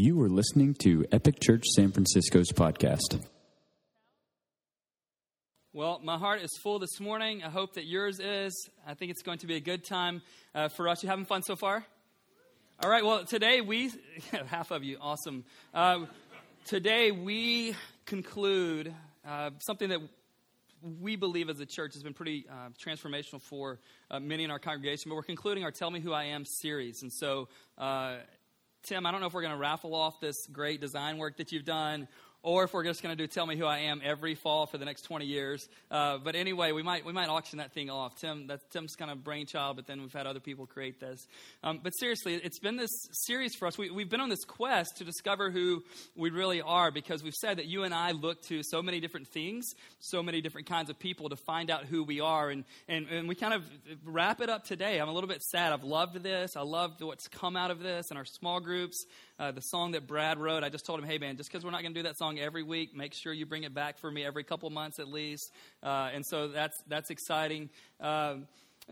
You are listening to Epic Church San Francisco's podcast. Well, my heart is full this morning. I hope that yours is. I think it's going to be a good time uh, for us. You having fun so far? All right. Well, today we, half of you, awesome. Uh, today we conclude uh, something that we believe as a church has been pretty uh, transformational for uh, many in our congregation. But we're concluding our Tell Me Who I Am series. And so, uh, Tim, I don't know if we're going to raffle off this great design work that you've done or if we're just going to do "Tell Me Who I Am" every fall for the next 20 years. Uh, but anyway, we might we might auction that thing off. Tim, that's Tim's kind of brainchild, but then we've had other people create this. Um, but seriously, it's been this series for us. We, we've been on this quest to discover who we really are because we've said that you and I look to so many different things, so many different kinds of people to find out who we are, and and, and we kind of wrap it up today. I'm a little bit sad. I've loved this. I loved what's come out of this and our small groups. Uh, the song that Brad wrote, I just told him, hey, man, just because we're not going to do that song every week, make sure you bring it back for me every couple months at least. Uh, and so that's, that's exciting. Um,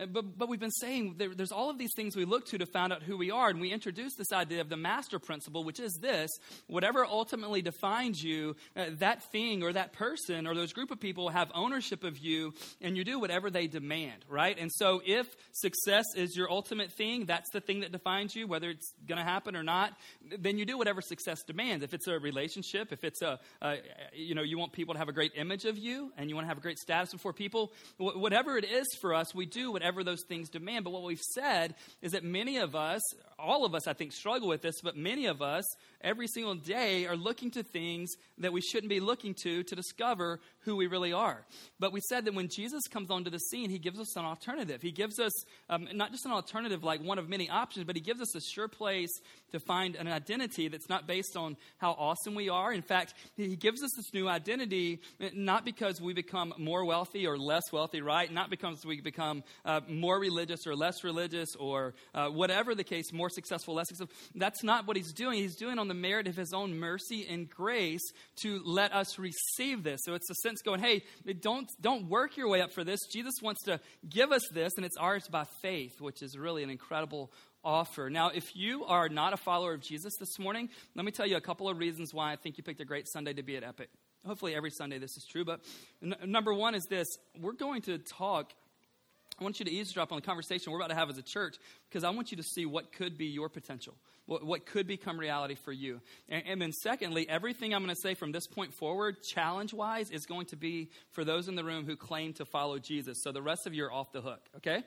but, but we've been saying there, there's all of these things we look to to find out who we are. And we introduced this idea of the master principle, which is this whatever ultimately defines you, uh, that thing or that person or those group of people have ownership of you, and you do whatever they demand, right? And so if success is your ultimate thing, that's the thing that defines you, whether it's going to happen or not, then you do whatever success demands. If it's a relationship, if it's a, a, you know, you want people to have a great image of you and you want to have a great status before people, whatever it is for us, we do whatever whatever those things demand. But what we've said is that many of us, all of us, I think, struggle with this, but many of us, every single day, are looking to things that we shouldn't be looking to to discover who we really are. But we said that when Jesus comes onto the scene, he gives us an alternative. He gives us um, not just an alternative like one of many options, but he gives us a sure place to find an identity that's not based on how awesome we are. In fact, he gives us this new identity not because we become more wealthy or less wealthy, right? Not because we become uh, more religious or less religious or uh, whatever the case, more successful, less successful. That's not what he's doing. He's doing on the merit of his own mercy and grace to let us receive this. So it's a sense going, hey, don't, don't work your way up for this. Jesus wants to give us this, and it's ours by faith, which is really an incredible offer. Now, if you are not a follower of Jesus this morning, let me tell you a couple of reasons why I think you picked a great Sunday to be at Epic. Hopefully, every Sunday this is true, but n- number one is this we're going to talk I want you to eavesdrop on the conversation we're about to have as a church because I want you to see what could be your potential, what, what could become reality for you. And, and then, secondly, everything I'm going to say from this point forward, challenge wise, is going to be for those in the room who claim to follow Jesus. So the rest of you are off the hook, okay?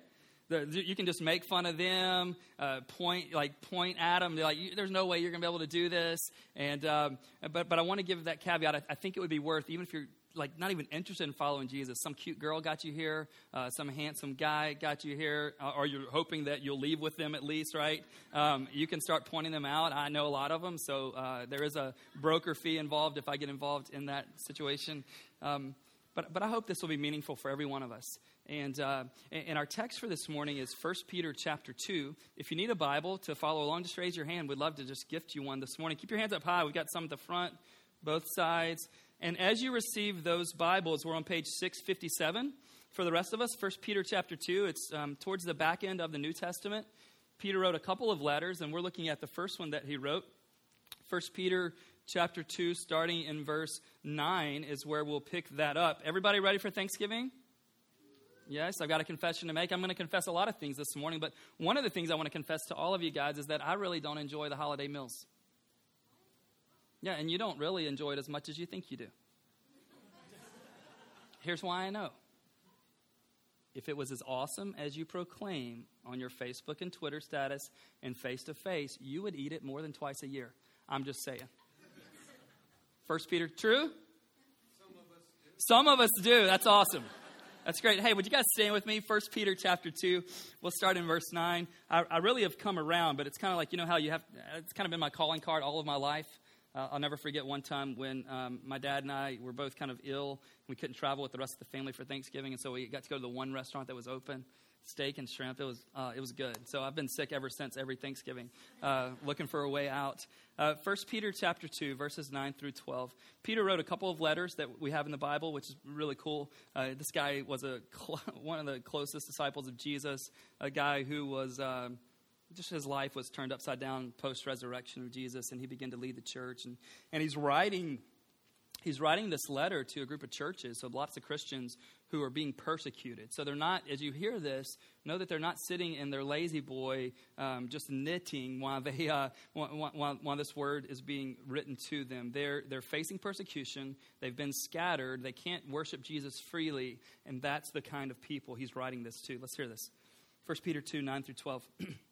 you can just make fun of them, uh, point like point at them. They're like, "There's no way you're going to be able to do this." And um, but but I want to give that caveat. I, I, think it would be worth even if you're like not even interested in following Jesus. Some cute girl got you here, uh, some handsome guy got you here, uh, or you're hoping that you'll leave with them at least, right? Um, you can start pointing them out. I know a lot of them, so uh, there is a broker fee involved if I get involved in that situation. Um, but, but I hope this will be meaningful for every one of us. And, uh, and our text for this morning is 1 Peter chapter 2. If you need a Bible to follow along, just raise your hand. We'd love to just gift you one this morning. Keep your hands up high. We've got some at the front, both sides. And as you receive those Bibles, we're on page 657. For the rest of us, 1 Peter chapter 2, it's um, towards the back end of the New Testament. Peter wrote a couple of letters, and we're looking at the first one that he wrote. 1 Peter chapter 2, starting in verse 9, is where we'll pick that up. Everybody ready for Thanksgiving? Yes, I've got a confession to make. I'm going to confess a lot of things this morning, but one of the things I want to confess to all of you guys is that I really don't enjoy the holiday meals. Yeah, and you don't really enjoy it as much as you think you do. Here's why I know. If it was as awesome as you proclaim on your Facebook and Twitter status and face to face, you would eat it more than twice a year. I'm just saying. First Peter, true? Some of us do. Some of us do. That's awesome. That's great. Hey, would you guys stand with me? First Peter chapter 2. We'll start in verse 9. I, I really have come around, but it's kind of like, you know how you have, it's kind of been my calling card all of my life. Uh, I'll never forget one time when um, my dad and I were both kind of ill. We couldn't travel with the rest of the family for Thanksgiving, and so we got to go to the one restaurant that was open, steak and shrimp. It was uh, it was good. So I've been sick ever since every Thanksgiving, uh, looking for a way out. Uh, First Peter chapter two, verses nine through twelve. Peter wrote a couple of letters that we have in the Bible, which is really cool. Uh, this guy was a cl- one of the closest disciples of Jesus, a guy who was. Um, just his life was turned upside down post resurrection of Jesus, and he began to lead the church. And, and he's writing he's writing this letter to a group of churches, so lots of Christians who are being persecuted. So they're not, as you hear this, know that they're not sitting in their La-Z-Boy um, just knitting while, they, uh, while, while, this word is being written to them. They're, they're facing persecution, they've been scattered, they can't worship Jesus freely, and that's the kind of people he's writing this to. Let's hear this 1 Peter 2 9 through 12.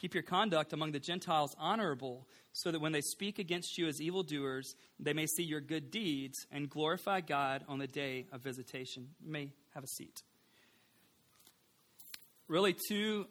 Keep your conduct among the Gentiles honorable, so that when they speak against you as evildoers, they may see your good deeds and glorify God on the day of visitation. You may have a seat. Really, two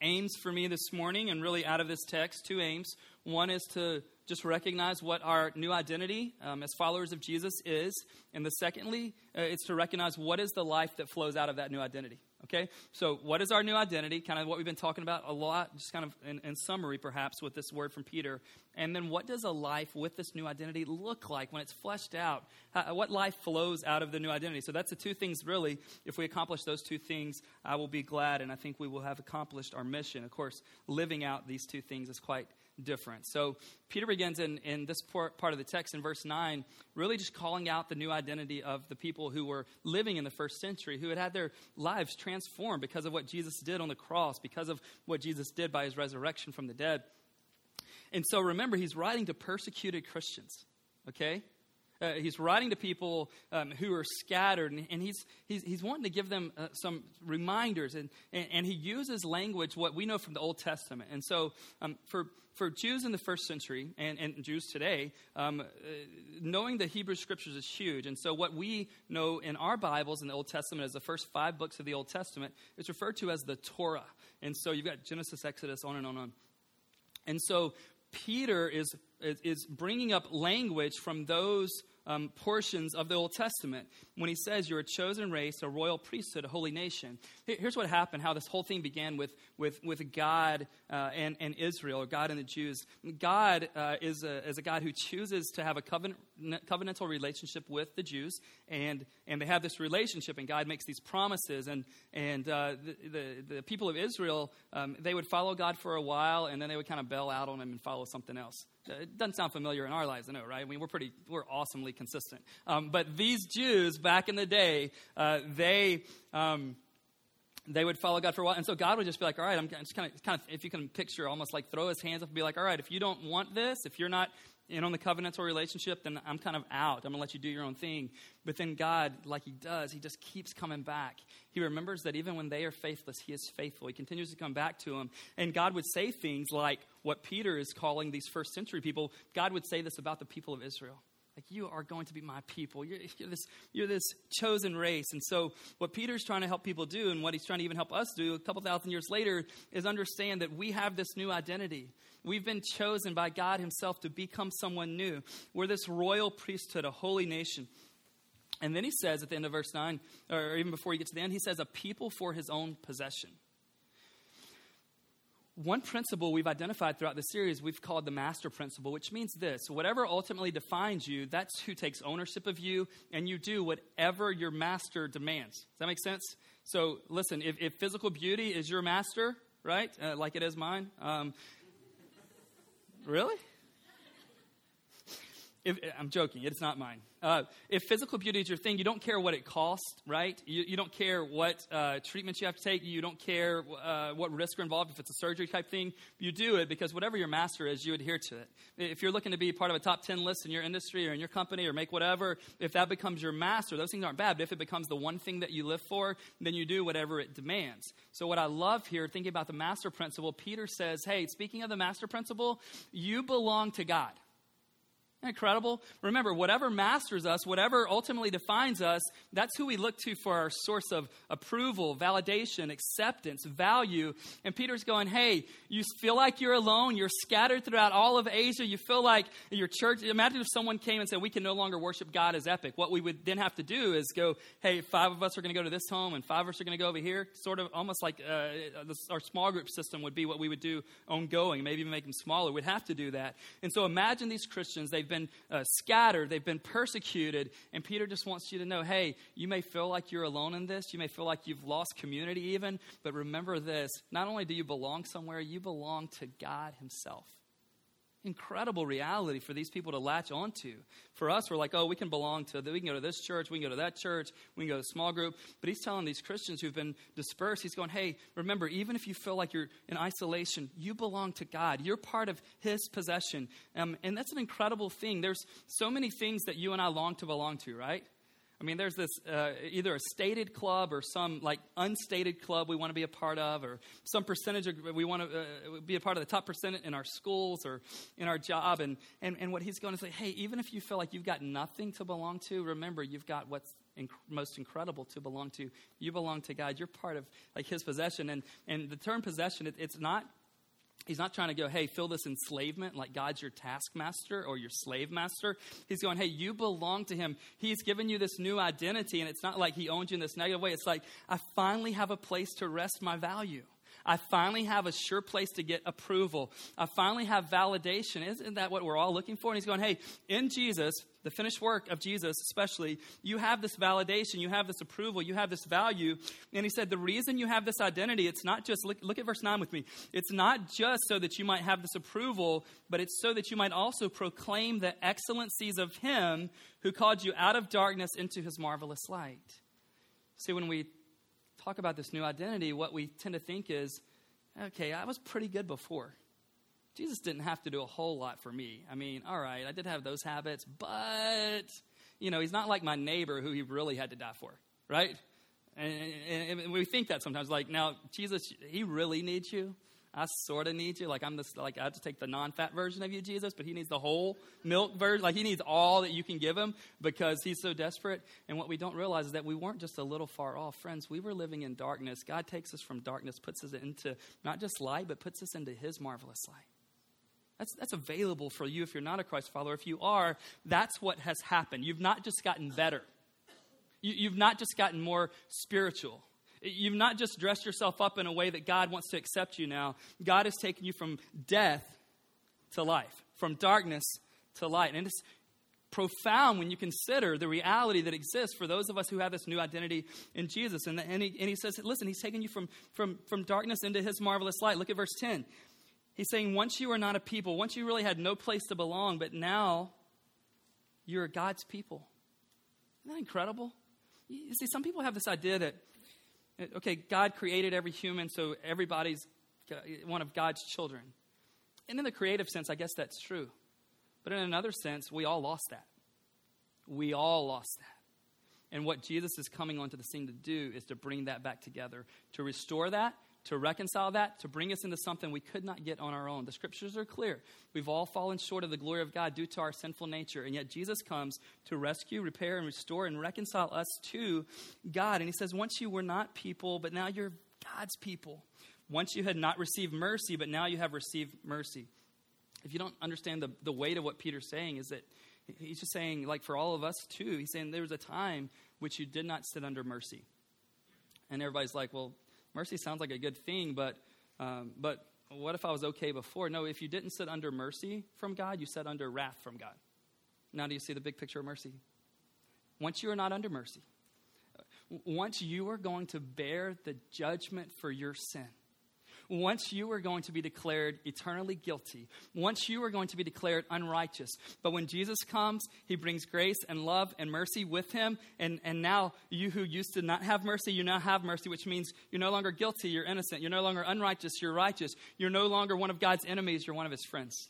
aims for me this morning, and really out of this text, two aims. One is to just recognize what our new identity um, as followers of Jesus is. And the secondly, uh, it's to recognize what is the life that flows out of that new identity. Okay? So, what is our new identity? Kind of what we've been talking about a lot, just kind of in, in, summary, perhaps, with this word from Peter. And then, what does a life with this new identity look like when it's fleshed out? How, what life flows out of the new identity? So, that's the two things, really. If we accomplish those two things, I will be glad, and I think we will have accomplished our mission. Of course, living out these two things is quite different. So Peter begins in, in this part of the text in verse 9, really just calling out the new identity of the people who were living in the first century, who had had their lives transformed because of what Jesus did on the cross, because of what Jesus did by his resurrection from the dead. And so remember, he's writing to persecuted Christians, okay? Uh, he's writing to people um, who are scattered, and, and, he's, he's, he's wanting to give them uh, some reminders. And, and, and, he uses language, what we know from the Old Testament. And so, um, for, for Jews in the first century and, and Jews today, um, uh, knowing the Hebrew scriptures is huge. And so, what we know in our Bibles in the Old Testament as the first five books of the Old Testament is referred to as the Torah. And so, you've got Genesis, Exodus, on and on and on. And so, Peter is, is bringing up language from those um, portions of the Old Testament when he says you're a chosen race, a royal priesthood, a holy nation. Here's what happened, how this whole thing began with, with, with God uh, and, and Israel, or God and the Jews. God uh, is, a, is a God who chooses to have a covenant, covenantal relationship with the Jews, and, and they have this relationship, and God makes these promises. And, and uh, the, the, the, people of Israel, um, they would follow God for a while, and then they would kind of bail out on him and follow something else. It doesn't sound familiar in our lives, I know, right? I mean, we're pretty, we're awesomely consistent. Um, but these Jews back in the day, uh, they, um, they would follow God for a while. And so God would just be like, all right, I'm just kind of, kind of, if you can picture, almost like throw his hands up and be like, all right, if you don't want this, if you're not in on the covenantal relationship, then I'm kind of out. I'm going to let you do your own thing. But then God, like he does, he just keeps coming back. He remembers that even when they are faithless, he is faithful. He continues to come back to them. And God would say things like what Peter is calling these first century people. God would say this about the people of Israel. Like, you are going to be my people. You're, you're, this, you're this chosen race. And so, what Peter's trying to help people do, and what he's trying to even help us do a couple thousand years later, is understand that we have this new identity. We've been chosen by God Himself to become someone new. We're this royal priesthood, a holy nation. And then he says at the end of verse 9, or even before you get to the end, he says, a people for his own possession one principle we've identified throughout the series we've called the master principle, which means this whatever ultimately defines you, that's who takes ownership of you, and you do whatever your master demands. Does that make sense? So, listen, if, if physical beauty is your master, right, uh, like it is mine, um, really? If, I'm joking, it's not mine. Uh, if physical beauty is your thing, you don't care what it costs, right? You, you don't care what uh, treatments you have to take. You don't care uh, what risks are involved. If it's a surgery type thing, you do it because whatever your master is, you adhere to it. If you're looking to be part of a top 10 list in your industry or in your company or make whatever, if that becomes your master, those things aren't bad. But if it becomes the one thing that you live for, then you do whatever it demands. So, what I love here, thinking about the master principle, Peter says, hey, speaking of the master principle, you belong to God. Incredible? Remember, whatever masters us, whatever ultimately defines us, that's who we look to for our source of approval, validation, acceptance, value. And Peter's going, hey, you feel like you're alone. You're scattered throughout all of Asia. You feel like your church. Imagine if someone came and said, we can no longer worship God as epic. What we would then have to do is go, hey, five of us are going to go to this home and five of us are going to go over here. Sort of almost like uh, our small group system would be what we would do ongoing, maybe even make them smaller. We'd have to do that. And so imagine these Christians, they've been uh, scattered, they've been persecuted, and Peter just wants you to know hey, you may feel like you're alone in this, you may feel like you've lost community even, but remember this not only do you belong somewhere, you belong to God Himself incredible reality for these people to latch onto. For us, we're like, oh, we can belong to, we can go to this church, we can go to that church, we can go to small group. But he's telling these Christians who've been dispersed, he's going, hey, remember, even if you feel like you're in isolation, you belong to God. You're part of his possession. Um, and that's an incredible thing. There's so many things that you and I long to belong to, right? I mean, there's this uh, either a stated club or some like unstated club we want to be a part of, or some percentage of, we want to uh, be a part of the top percent in our schools or in our job. And, and, and what he's going to say, hey, even if you feel like you've got nothing to belong to, remember you've got what's inc- most incredible to belong to. You belong to God. You're part of like His possession. And and the term possession, it, it's not He's not trying to go, hey, feel this enslavement like God's your taskmaster or your slave master. He's going, hey, you belong to him. He's given you this new identity, and it's not like he owns you in this negative way. It's like, I finally have a place to rest my value. I finally have a sure place to get approval. I finally have validation. Isn't that what we're all looking for? And he's going, hey, in Jesus, the finished work of Jesus, especially, you have this validation, you have this approval, you have this value. And he said, the reason you have this identity, it's not just, look, look at verse 9 with me. It's not just so that you might have this approval, but it's so that you might also proclaim the excellencies of him who called you out of darkness into his marvelous light. See, when we talk about this new identity, what we tend to think is, okay, I was pretty good before. Jesus didn't have to do a whole lot for me. I mean, all right, I did have those habits, but, you know, he's not like my neighbor who he really had to die for, right? And, and, and we think that sometimes, like, now, Jesus, he really needs you. I sort of need you. Like I'm this, like I have to take the non-fat version of you, Jesus, but he needs the whole milk version. Like he needs all that you can give him because he's so desperate. And what we don't realize is that we weren't just a little far off, friends. We were living in darkness. God takes us from darkness, puts us into not just light, but puts us into His marvelous light. That's, that's available for you if you're not a Christ follower. If you are, that's what has happened. You've not just gotten better. You, you've not just gotten more spiritual. You've not just dressed yourself up in a way that God wants to accept you now. God has taken you from death to life, from darkness to light. And it's profound when you consider the reality that exists for those of us who have this new identity in Jesus. And, and, he, and he says, listen, he's taken you from, from, from darkness into his marvelous light. Look at verse 10. He's saying, once you were not a people, once you really had no place to belong, but now you're God's people. Isn't that incredible? You see, some people have this idea that Uh, okay, God created every human, so everybody's one of God's children. And in the creative sense, I guess that's true. But in another sense, we all lost that. We all lost that. And what Jesus is coming onto the scene to do is to bring that back together, to restore that, to reconcile that, to bring us into something we could not get on our own. The scriptures are clear. We've all fallen short of the glory of God due to our sinful nature, and yet Jesus comes to rescue, repair, and restore and reconcile us to God. And he says, Once you were not people, but now you're God's people. Once you had not received mercy, but now you have received mercy. If you don't understand the, the weight of what Peter's saying, is that he's just saying, like for all of us too, he's saying there was a time which you did not sit under mercy. And everybody's like, well, mercy sounds like a good thing, but, um, but what if I was okay before? No, if you didn't sit under mercy from God, you sat under wrath from God. Now, do you see the big picture of mercy? Once you are not under mercy, once you are going to bear the judgment for your sin, once you are going to be declared eternally guilty, once you are going to be declared unrighteous. But when Jesus comes, he brings grace and love and mercy with him. And, and now, you who used to not have mercy, you now have mercy, which means you're no longer guilty, you're innocent. You're no longer unrighteous, you're righteous. You're no longer one of God's enemies, you're one of his friends.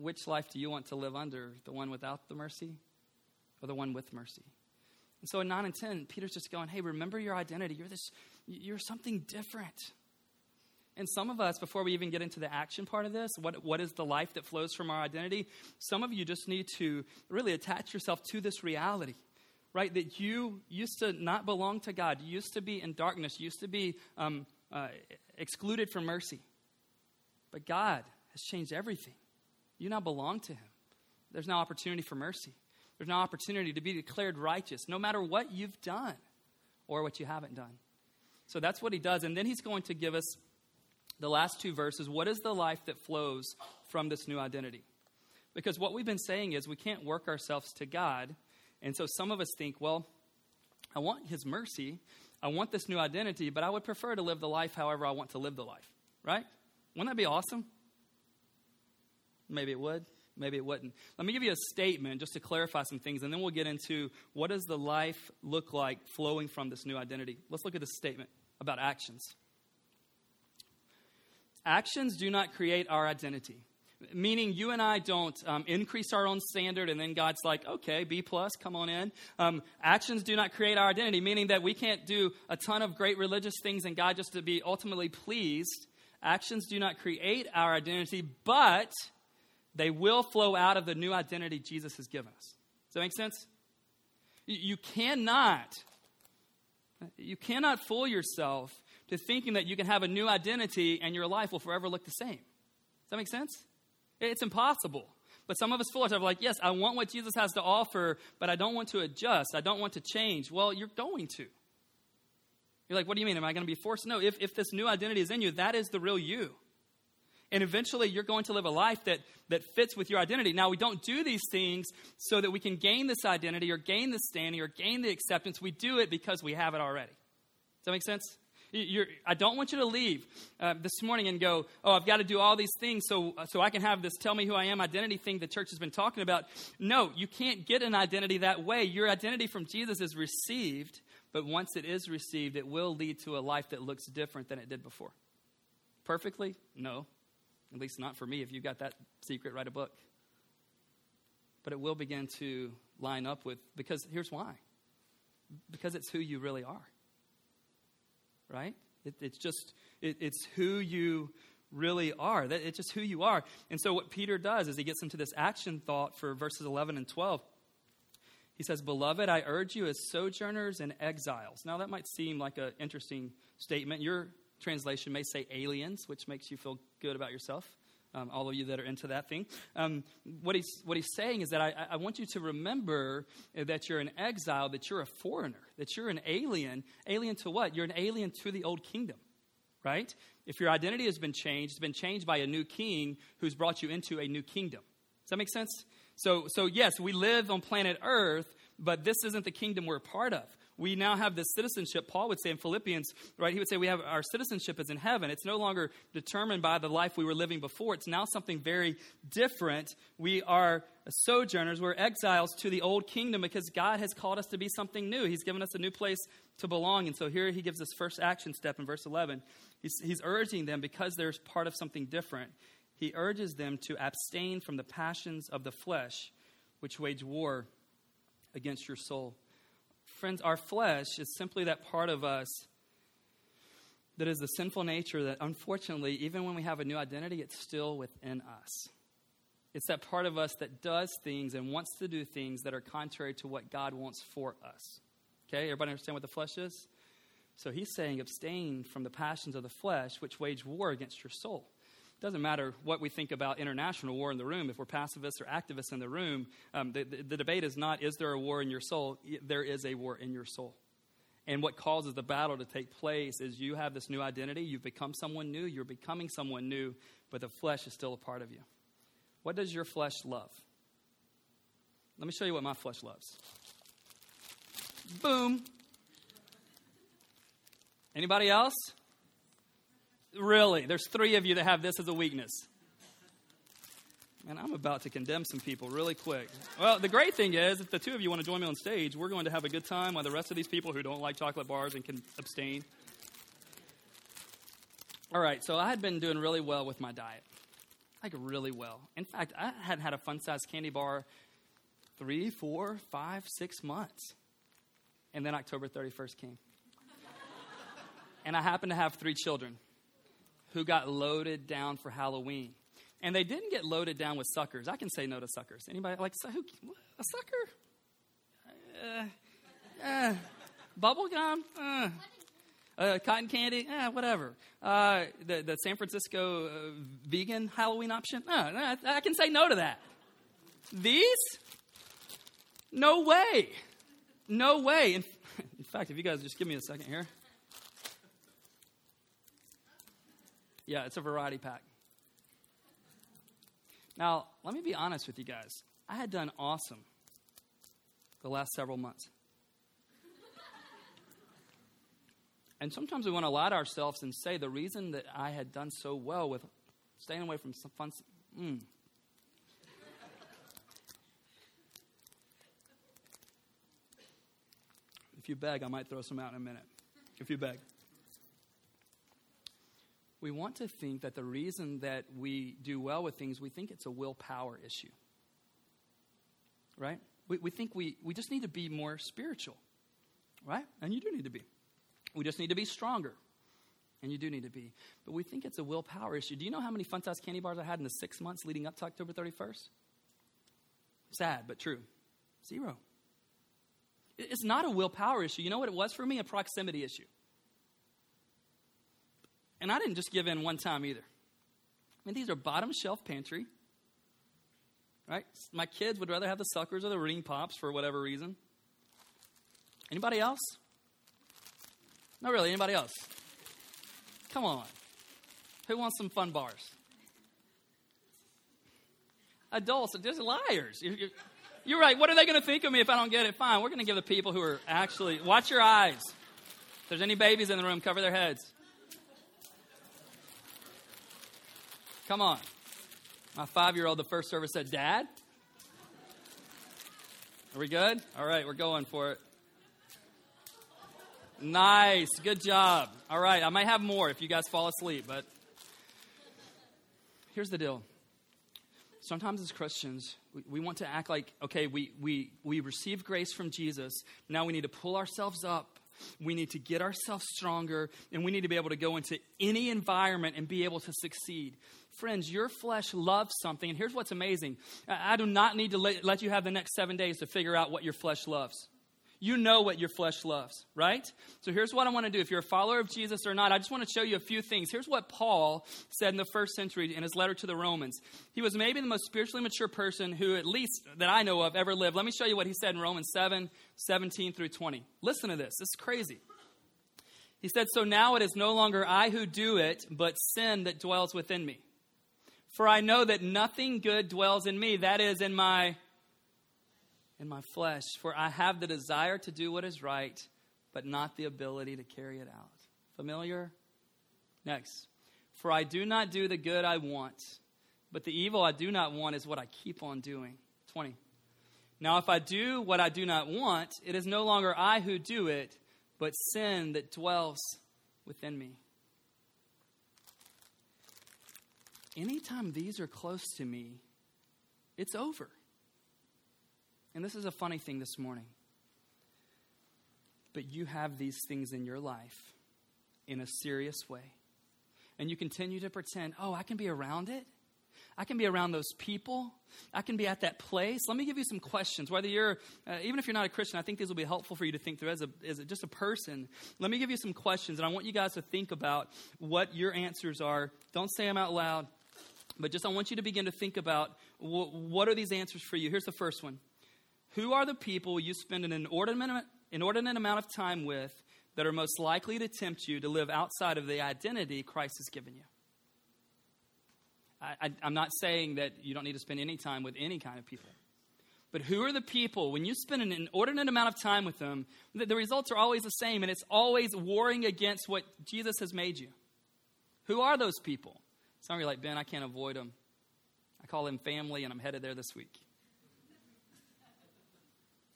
Which life do you want to live under? The one without the mercy or the one with mercy? And so in 9 and 10, Peter's just going, hey, remember your identity. You're this, you're something different. And some of us, before we even get into the action part of this, what, what is the life that flows from our identity? Some of you just need to really attach yourself to this reality, right? That you used to not belong to God. You used to be in darkness. You used to be um, uh, excluded from mercy. But God has changed everything. You now belong to Him. There's now opportunity for mercy. There's now opportunity to be declared righteous, no matter what you've done or what you haven't done. So that's what He does. And then He's going to give us the last two verses, what is the life that flows from this new identity? Because what we've been saying is we can't work ourselves to God. And so some of us think, well, I want His mercy. I want this new identity, but I would prefer to live the life however I want to live the life, right? Wouldn't that be awesome? Maybe it would, maybe it wouldn't. Let me give you a statement just to clarify some things, and then we'll get into what does the life look like flowing from this new identity. Let's look at this statement about actions. Actions do not create our identity. Meaning, you and I don't um, increase our own standard, and then God's like, okay, B plus, come on in. Um, actions do not create our identity, meaning that we can't do a ton of great religious things and God just to be ultimately pleased. Actions do not create our identity, but they will flow out of the new identity Jesus has given us. Does that make sense? You cannot, you cannot fool yourself to thinking that you can have a new identity and your life will forever look the same. Does that make sense? It's impossible. But some of us foolish are like, yes, I want what Jesus has to offer, but I don't want to adjust. I don't want to change. Well, you're going to. You're like, what do you mean? Am I going to be forced? No, if, if this new identity is in you, that is the real you. And eventually you're going to live a life that, that fits with your identity. Now, we don't do these things so that we can gain this identity or gain the standing or gain the acceptance. We do it because we have it already. Does that make sense? You're, I don't want you to leave uh, this morning and go, oh, I've got to do all these things so, so I can have this tell me who I am identity thing the church has been talking about. No, you can't get an identity that way. Your identity from Jesus is received, but once it is received, it will lead to a life that looks different than it did before. Perfectly? No. At least not for me. If you've got that secret, write a book. But it will begin to line up with, because here's why. Because it's who you really are right? It, it's just, it, it's who you really are. It's just who you are. And so, what Peter does is he gets into this action thought for verses 11 and 12. He says, Beloved, I urge you as sojourners and exiles. Now, that might seem like an interesting statement. Your translation may say aliens, which makes you feel good about yourself um, all of you that are into that thing. Um, what, he's, what he's saying is that I, I want you to remember that you're an exile, that you're a foreigner, that you're an alien. Alien to what? You're an alien to the old kingdom, right? If your identity has been changed, it's been changed by a new king who's brought you into a new kingdom. Does that make sense? So, so yes, we live on planet Earth, but this isn't the kingdom we're a part of we now have this citizenship. Paul would say in Philippians, right? He would say we have our citizenship is in heaven. It's no longer determined by the life we were living before. It's now something very different. We are sojourners. We're exiles to the old kingdom because God has called us to be something new. He's given us a new place to belong. And so here he gives this first action step in verse 11. He's, he's urging them because there's part of something different. He urges them to abstain from the passions of the flesh, which wage war against your soul. Friends, our flesh is simply that part of us that is the sinful nature that, unfortunately, even when we have a new identity, it's still within us. It's that part of us that does things and wants to do things that are contrary to what God wants for us. Okay, everybody understand what the flesh is? So he's saying, abstain from the passions of the flesh, which wage war against your soul. It doesn't matter what we think about international war in the room. If we're pacifists or activists in the room, um, the, the, the debate is not, is there a war in your soul? There is a war in your soul. And what causes the battle to take place is you have this new identity. You've become someone new. You're becoming someone new, but the flesh is still a part of you. What does your flesh love? Let me show you what my flesh loves. Boom. Anybody else? Really? There's three of you that have this as a weakness. And I'm about to condemn some people really quick. Well, the great thing is, if the two of you want to join me on stage, we're going to have a good time while the rest of these people who don't like chocolate bars and can abstain. All right, so I had been doing really well with my diet. Like, really well. In fact, I hadn't had a fun sized candy bar three, four, five, six months. And then October 31st came. and I happened to have three children who got loaded down for Halloween. And they didn't get loaded down with suckers. I can say no to suckers. Anybody like who, a sucker? Uh, uh, bubble gum? Uh, uh, cotton candy? Eh, whatever. Uh, the, the San Francisco uh, vegan Halloween option? No, I, I can say no to that. These? No way. No way. In, in fact, if you guys just give me a second here. Yeah, it's a variety pack. Now, let me be honest with you guys. I had done awesome the last several months. and sometimes we want to lie to ourselves and say the reason that I had done so well with staying away from some fun. Mm. if you beg, I might throw some out in a minute. If you beg we want to think that the reason that we do well with things, we think it's a willpower issue. Right? We, we think we, we just need to be more spiritual. Right? And you do need to be. We just need to be stronger. And you do need to be. But we think it's a willpower issue. Do you know how many Fun Size candy bars I had in the six months leading up to October 31st? Sad, but true. Zero. It's not a willpower issue. You know what it was for me? A proximity issue. And I didn't just give in one time either. I mean, these are bottom shelf pantry. Right? My kids would rather have the suckers or the ring pops for whatever reason. Anybody else? Not really. Anybody else? Come on. Who wants some fun bars? Adults are just liars. You're, right. What are they going to think of me if I don't get it? Fine. We're going to give the people who are actually. Watch your eyes. If there's any babies in the room, cover their heads. Come on. My five year old, the first service said, Dad? Are we good? All right, we're going for it. Nice. Good job. All right, I might have more if you guys fall asleep, but here's the deal. Sometimes as Christians, we, we want to act like, okay, we, we, we receive grace from Jesus. Now we need to pull ourselves up we need to get ourselves stronger, and we need to be able to go into any environment and be able to succeed. Friends, your flesh loves something, and here's what's amazing I do not need to let you have the next seven days to figure out what your flesh loves. You know what your flesh loves, right? So here's what I want to do. If you're a follower of Jesus or not, I just want to show you a few things. Here's what Paul said in the first century in his letter to the Romans. He was maybe the most spiritually mature person who, at least that I know of, ever lived. Let me show you what he said in Romans 7 17 through 20. Listen to this. This is crazy. He said, So now it is no longer I who do it, but sin that dwells within me. For I know that nothing good dwells in me, that is, in my in my flesh, for I have the desire to do what is right, but not the ability to carry it out. Familiar? Next. For I do not do the good I want, but the evil I do not want is what I keep on doing. 20. Now, if I do what I do not want, it is no longer I who do it, but sin that dwells within me. anytime these are close to me, it's over. And this is a funny thing this morning. But you have these things in your life in a serious way. And you continue to pretend, oh, I can be around it. I can be around those people. I can be at that place. Let me give you some questions. Whether you're, uh, even if you're not a Christian, I think these will be helpful for you to think through as, a, as a, just a person. Let me give you some questions, and I want you guys to think about what your answers are. Don't say them out loud. But just I want you to begin to think about wh- what are these answers for you. Here's the first one Who are the people you spend an inordinate, inordinate amount of time with that are most likely to tempt you to live outside of the identity Christ has given you? I, am not saying that you don't need to spend any time with any kind of people. But who are the people, when you spend an inordinate amount of time with them, the, the results are always the same, and it's always warring against what Jesus has made you? Who are those people? Some of you are like, Ben, I can't avoid them. I call them family, and I'm headed there this week.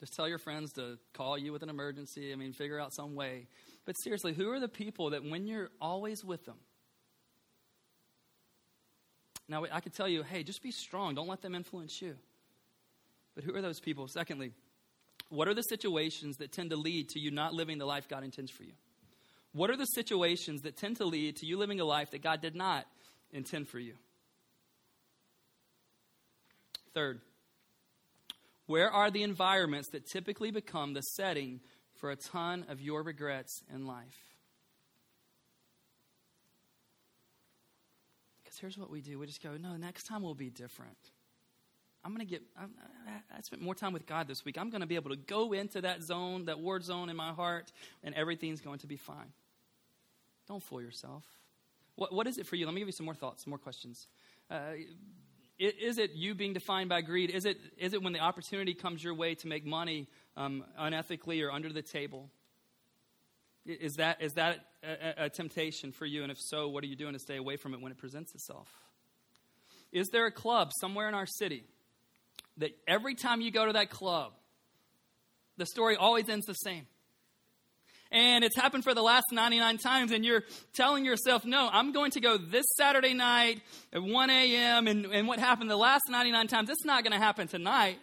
Just tell your friends to call you with an emergency. I mean, figure out some way. But seriously, who are the people that when you're always with them? Now, I could tell you, hey, just be strong. Don't let them influence you. But who are those people? Secondly, what are the situations that tend to lead to you not living the life God intends for you? What are the situations that tend to lead to you living a life that God did not intend for you? Third, where are the environments that typically become the setting for a ton of your regrets in life? Because here's what we do we just go, no, next time will be different. I'm going to get, I spent more time with God this week. I'm going to be able to go into that zone, that ward zone in my heart, and everything's going to be fine. Don't fool yourself. What, what is it for you? Let me give you some more thoughts, some more questions. Uh, is it you being defined by greed? Is it, is it when the opportunity comes your way to make money um, unethically or under the table? Is that, is that a, a, temptation for you? And if so, what are you doing to stay away from it when it presents itself? Is there a club somewhere in our city that every time you go to that club, the story always ends the same? And it's happened for the last 99 times, and you're telling yourself, no, I'm going to go this Saturday night at 1 a.m., and, and what happened the last 99 times, it's not going to happen tonight.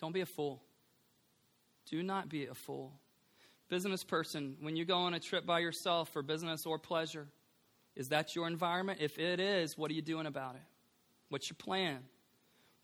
Don't be a fool. Do not be a fool. Business person, when you go on a trip by yourself for business or pleasure, is that your environment? If it is, what are you doing about it? What's your plan?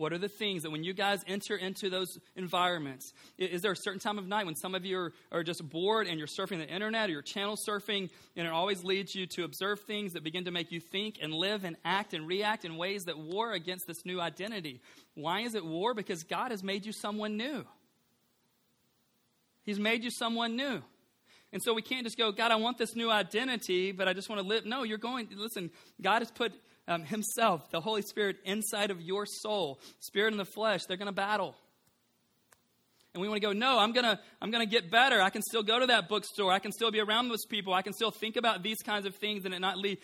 What are the things that when you guys enter into those environments, is there a certain time of night when some of you are, are just bored and you're surfing the internet or you're channel surfing and it always leads you to observe things that begin to make you think and live and act and react in ways that war against this new identity? Why is it war? Because God has made you someone new. He's made you someone new. And so we can't just go, God, I want this new identity, but I just want to live. No, you're going, listen, God has put um, Himself, the Holy Spirit, inside of your soul. Spirit and the flesh, they're going to battle. And we want to go, no, I'm going to I'm going to get better. I can still go to that bookstore. I can still be around those people. I can still think about these kinds of things and it not leave.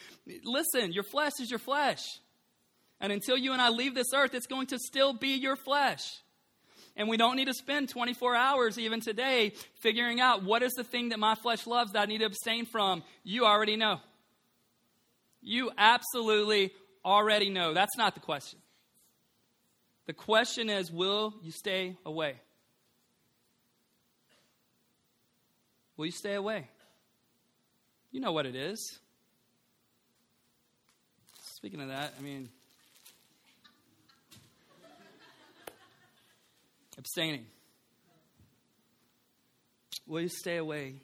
Listen, your flesh is your flesh. And until you and I leave this earth, it's going to still be your flesh. And we don't need to spend 24 hours even today figuring out what is the thing that my flesh loves that I need to abstain from. You already know. You absolutely already know. That's not the question. The question is will you stay away? Will you stay away? You know what it is. Speaking of that, I mean, abstaining. Will you stay away?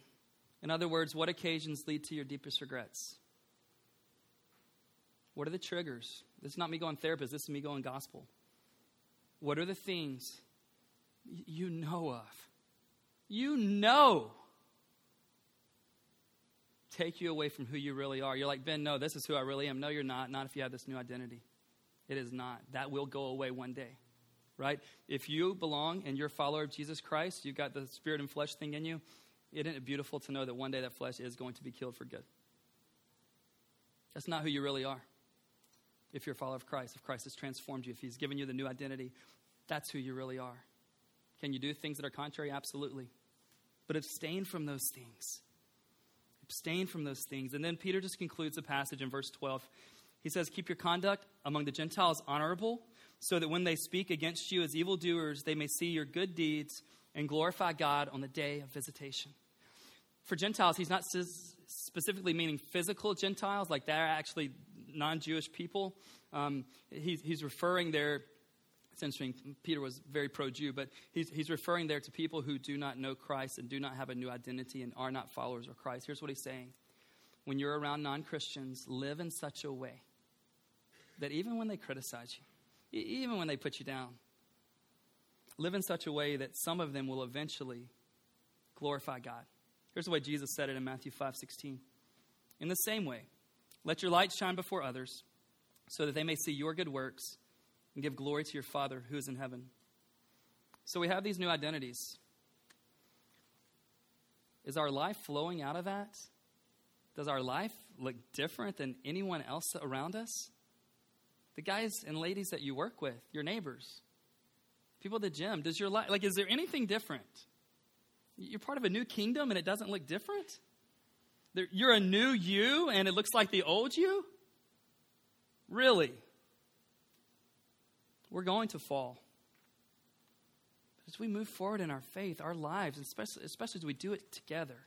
In other words, what occasions lead to your deepest regrets? What are the triggers? This is not me going therapist, this is me going gospel. What are the things you know of? You know take you away from who you really are. You're like, Ben, no, this is who I really am. No, you're not. Not if you have this new identity. It is not. That will go away one day, right? If you belong and you're a follower of Jesus Christ, you've got the spirit and flesh thing in you. Isn't it beautiful to know that one day that flesh is going to be killed for good? That's not who you really are if you're a follower of Christ, if Christ has transformed you, if He's given you the new identity, that's who you really are. Can you do things that are contrary? Absolutely. But abstain from those things. Abstain from those things. And then Peter just concludes the passage in verse 12. He says, Keep your conduct among the Gentiles honorable, so that when they speak against you as evildoers, they may see your good deeds and glorify God on the day of visitation. For Gentiles, he's not specifically meaning physical Gentiles, like they're actually non Jewish people. Um, he's, he's referring there, it's interesting, Peter was very pro Jew, but he's, he's referring there to people who do not know Christ and do not have a new identity and are not followers of Christ. Here's what he's saying When you're around non Christians, live in such a way that even when they criticize you, even when they put you down, live in such a way that some of them will eventually glorify God. Here's the way Jesus said it in Matthew 5 16. In the same way, let your light shine before others, so that they may see your good works and give glory to your Father who is in heaven. So we have these new identities. Is our life flowing out of that? Does our life look different than anyone else around us? The guys and ladies that you work with, your neighbors, people at the gym, does your life, like, is there anything different? You're part of a new kingdom and it doesn't look different? You're a new you and it looks like the old you? Really? We're going to fall. But as we move forward in our faith, our lives, especially, especially as we do it together,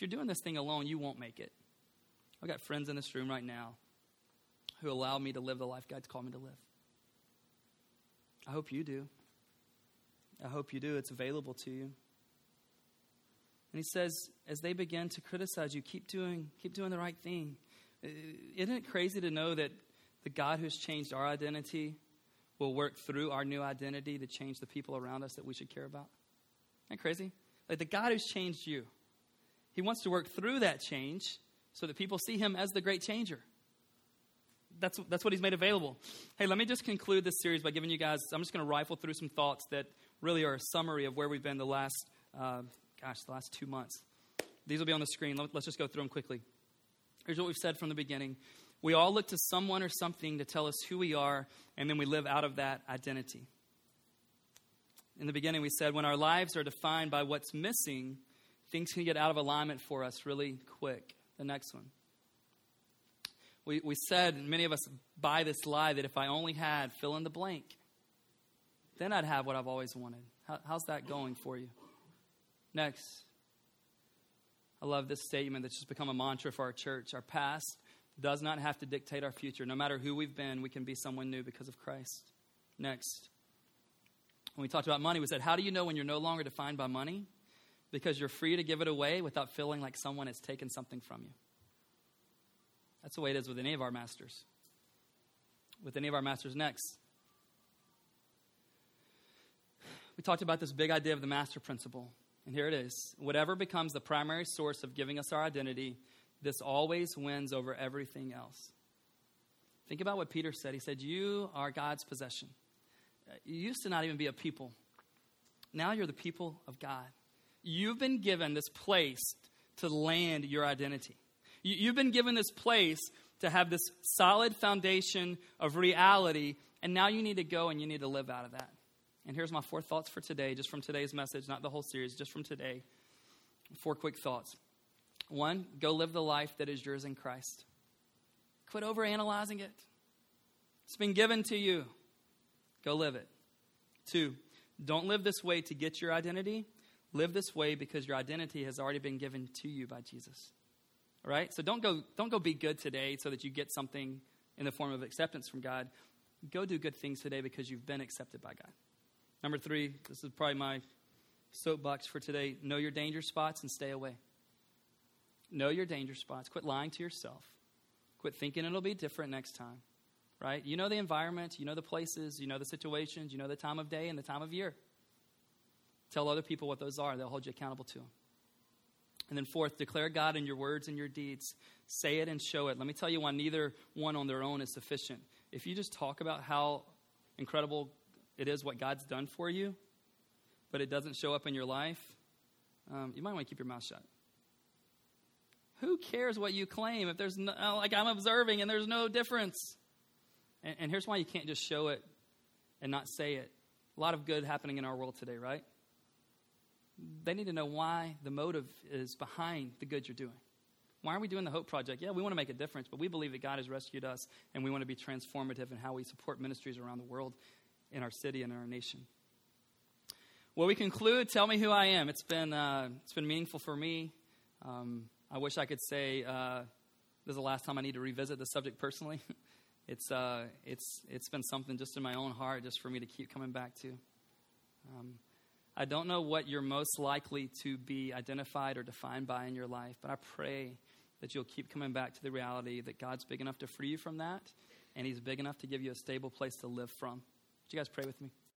If you're doing this thing alone, you won't make it. I've got friends in this room right now who allow me to live the life God's called me to live. I hope you do. I hope you do. It's available to you. And he says, as they begin to criticize you, keep doing, keep doing the right thing. Uh, isn't it crazy to know that the God who's changed our identity will work through our new identity to change the people around us that we should care about? Isn't that crazy? Like the God who's changed you, he wants to work through that change so that people see him as the great changer. That's, that's what he's made available. Hey, let me just conclude this series by giving you guys, I'm just going to rifle through some thoughts that really are a summary of where we've been the last, uh, gosh, the last two months. These will be on the screen. Let's just go through them quickly. Here's what we've said from the beginning we all look to someone or something to tell us who we are, and then we live out of that identity. In the beginning, we said when our lives are defined by what's missing, things can get out of alignment for us really quick. The next one. We, we said, many of us buy this lie that if I only had fill in the blank, then I'd have what I've always wanted. How, how's that going for you? Next. I love this statement that's just become a mantra for our church. Our past does not have to dictate our future. No matter who we've been, we can be someone new because of Christ. Next. When we talked about money, we said, How do you know when you're no longer defined by money? Because you're free to give it away without feeling like someone has taken something from you. That's the way it is with any of our masters. With any of our masters next. We talked about this big idea of the master principle. And here it is. Whatever becomes the primary source of giving us our identity, this always wins over everything else. Think about what Peter said. He said, You are God's possession. Uh, you used to not even be a people. Now you're the people of God. You've been given this place to land your identity. You've been given this place to have this solid foundation of reality, and now you need to go and you need to live out of that. And here's my four thoughts for today, just from today's message, not the whole series, just from today. Four quick thoughts. One, go live the life that is yours in Christ. Quit overanalyzing it. It's been given to you. Go live it. Two, don't live this way to get your identity. Live this way because your identity has already been given to you by Jesus. All right? So don't go, don't go be good today so that you get something in the form of acceptance from God. Go do good things today because you've been accepted by God. Number three, this is probably my soapbox for today. Know your danger spots and stay away. Know your danger spots. Quit lying to yourself. Quit thinking it'll be different next time. Right? You know the environment, you know the places, you know the situations, you know the time of day and the time of year. Tell other people what those are, they'll hold you accountable to them. And then, fourth, declare God in your words and your deeds. Say it and show it. Let me tell you why neither one on their own is sufficient. If you just talk about how incredible it is what God's done for you, but it doesn't show up in your life, um, you might want to keep your mouth shut. Who cares what you claim if there's no, like I'm observing and there's no difference? And, and here's why you can't just show it and not say it. A lot of good happening in our world today, right? they need to know why the motive is behind the good you're doing. Why are we doing the Hope Project? Yeah, we want to make a difference, but we believe that God has rescued us, and we want to be transformative in how we support ministries around the world, in our city, and in our nation. Well, we conclude. Tell me who I am. It's been uh, it's been meaningful for me. Um, I wish I could say uh, this is the last time I need to revisit the subject personally. it's uh, it's it's been something just in my own heart, just for me to keep coming back to. Um, I don't know what you're most likely to be identified or defined by in your life, but I pray that you'll keep coming back to the reality that God's big enough to free you from that, and He's big enough to give you a stable place to live from. Would you guys pray with me?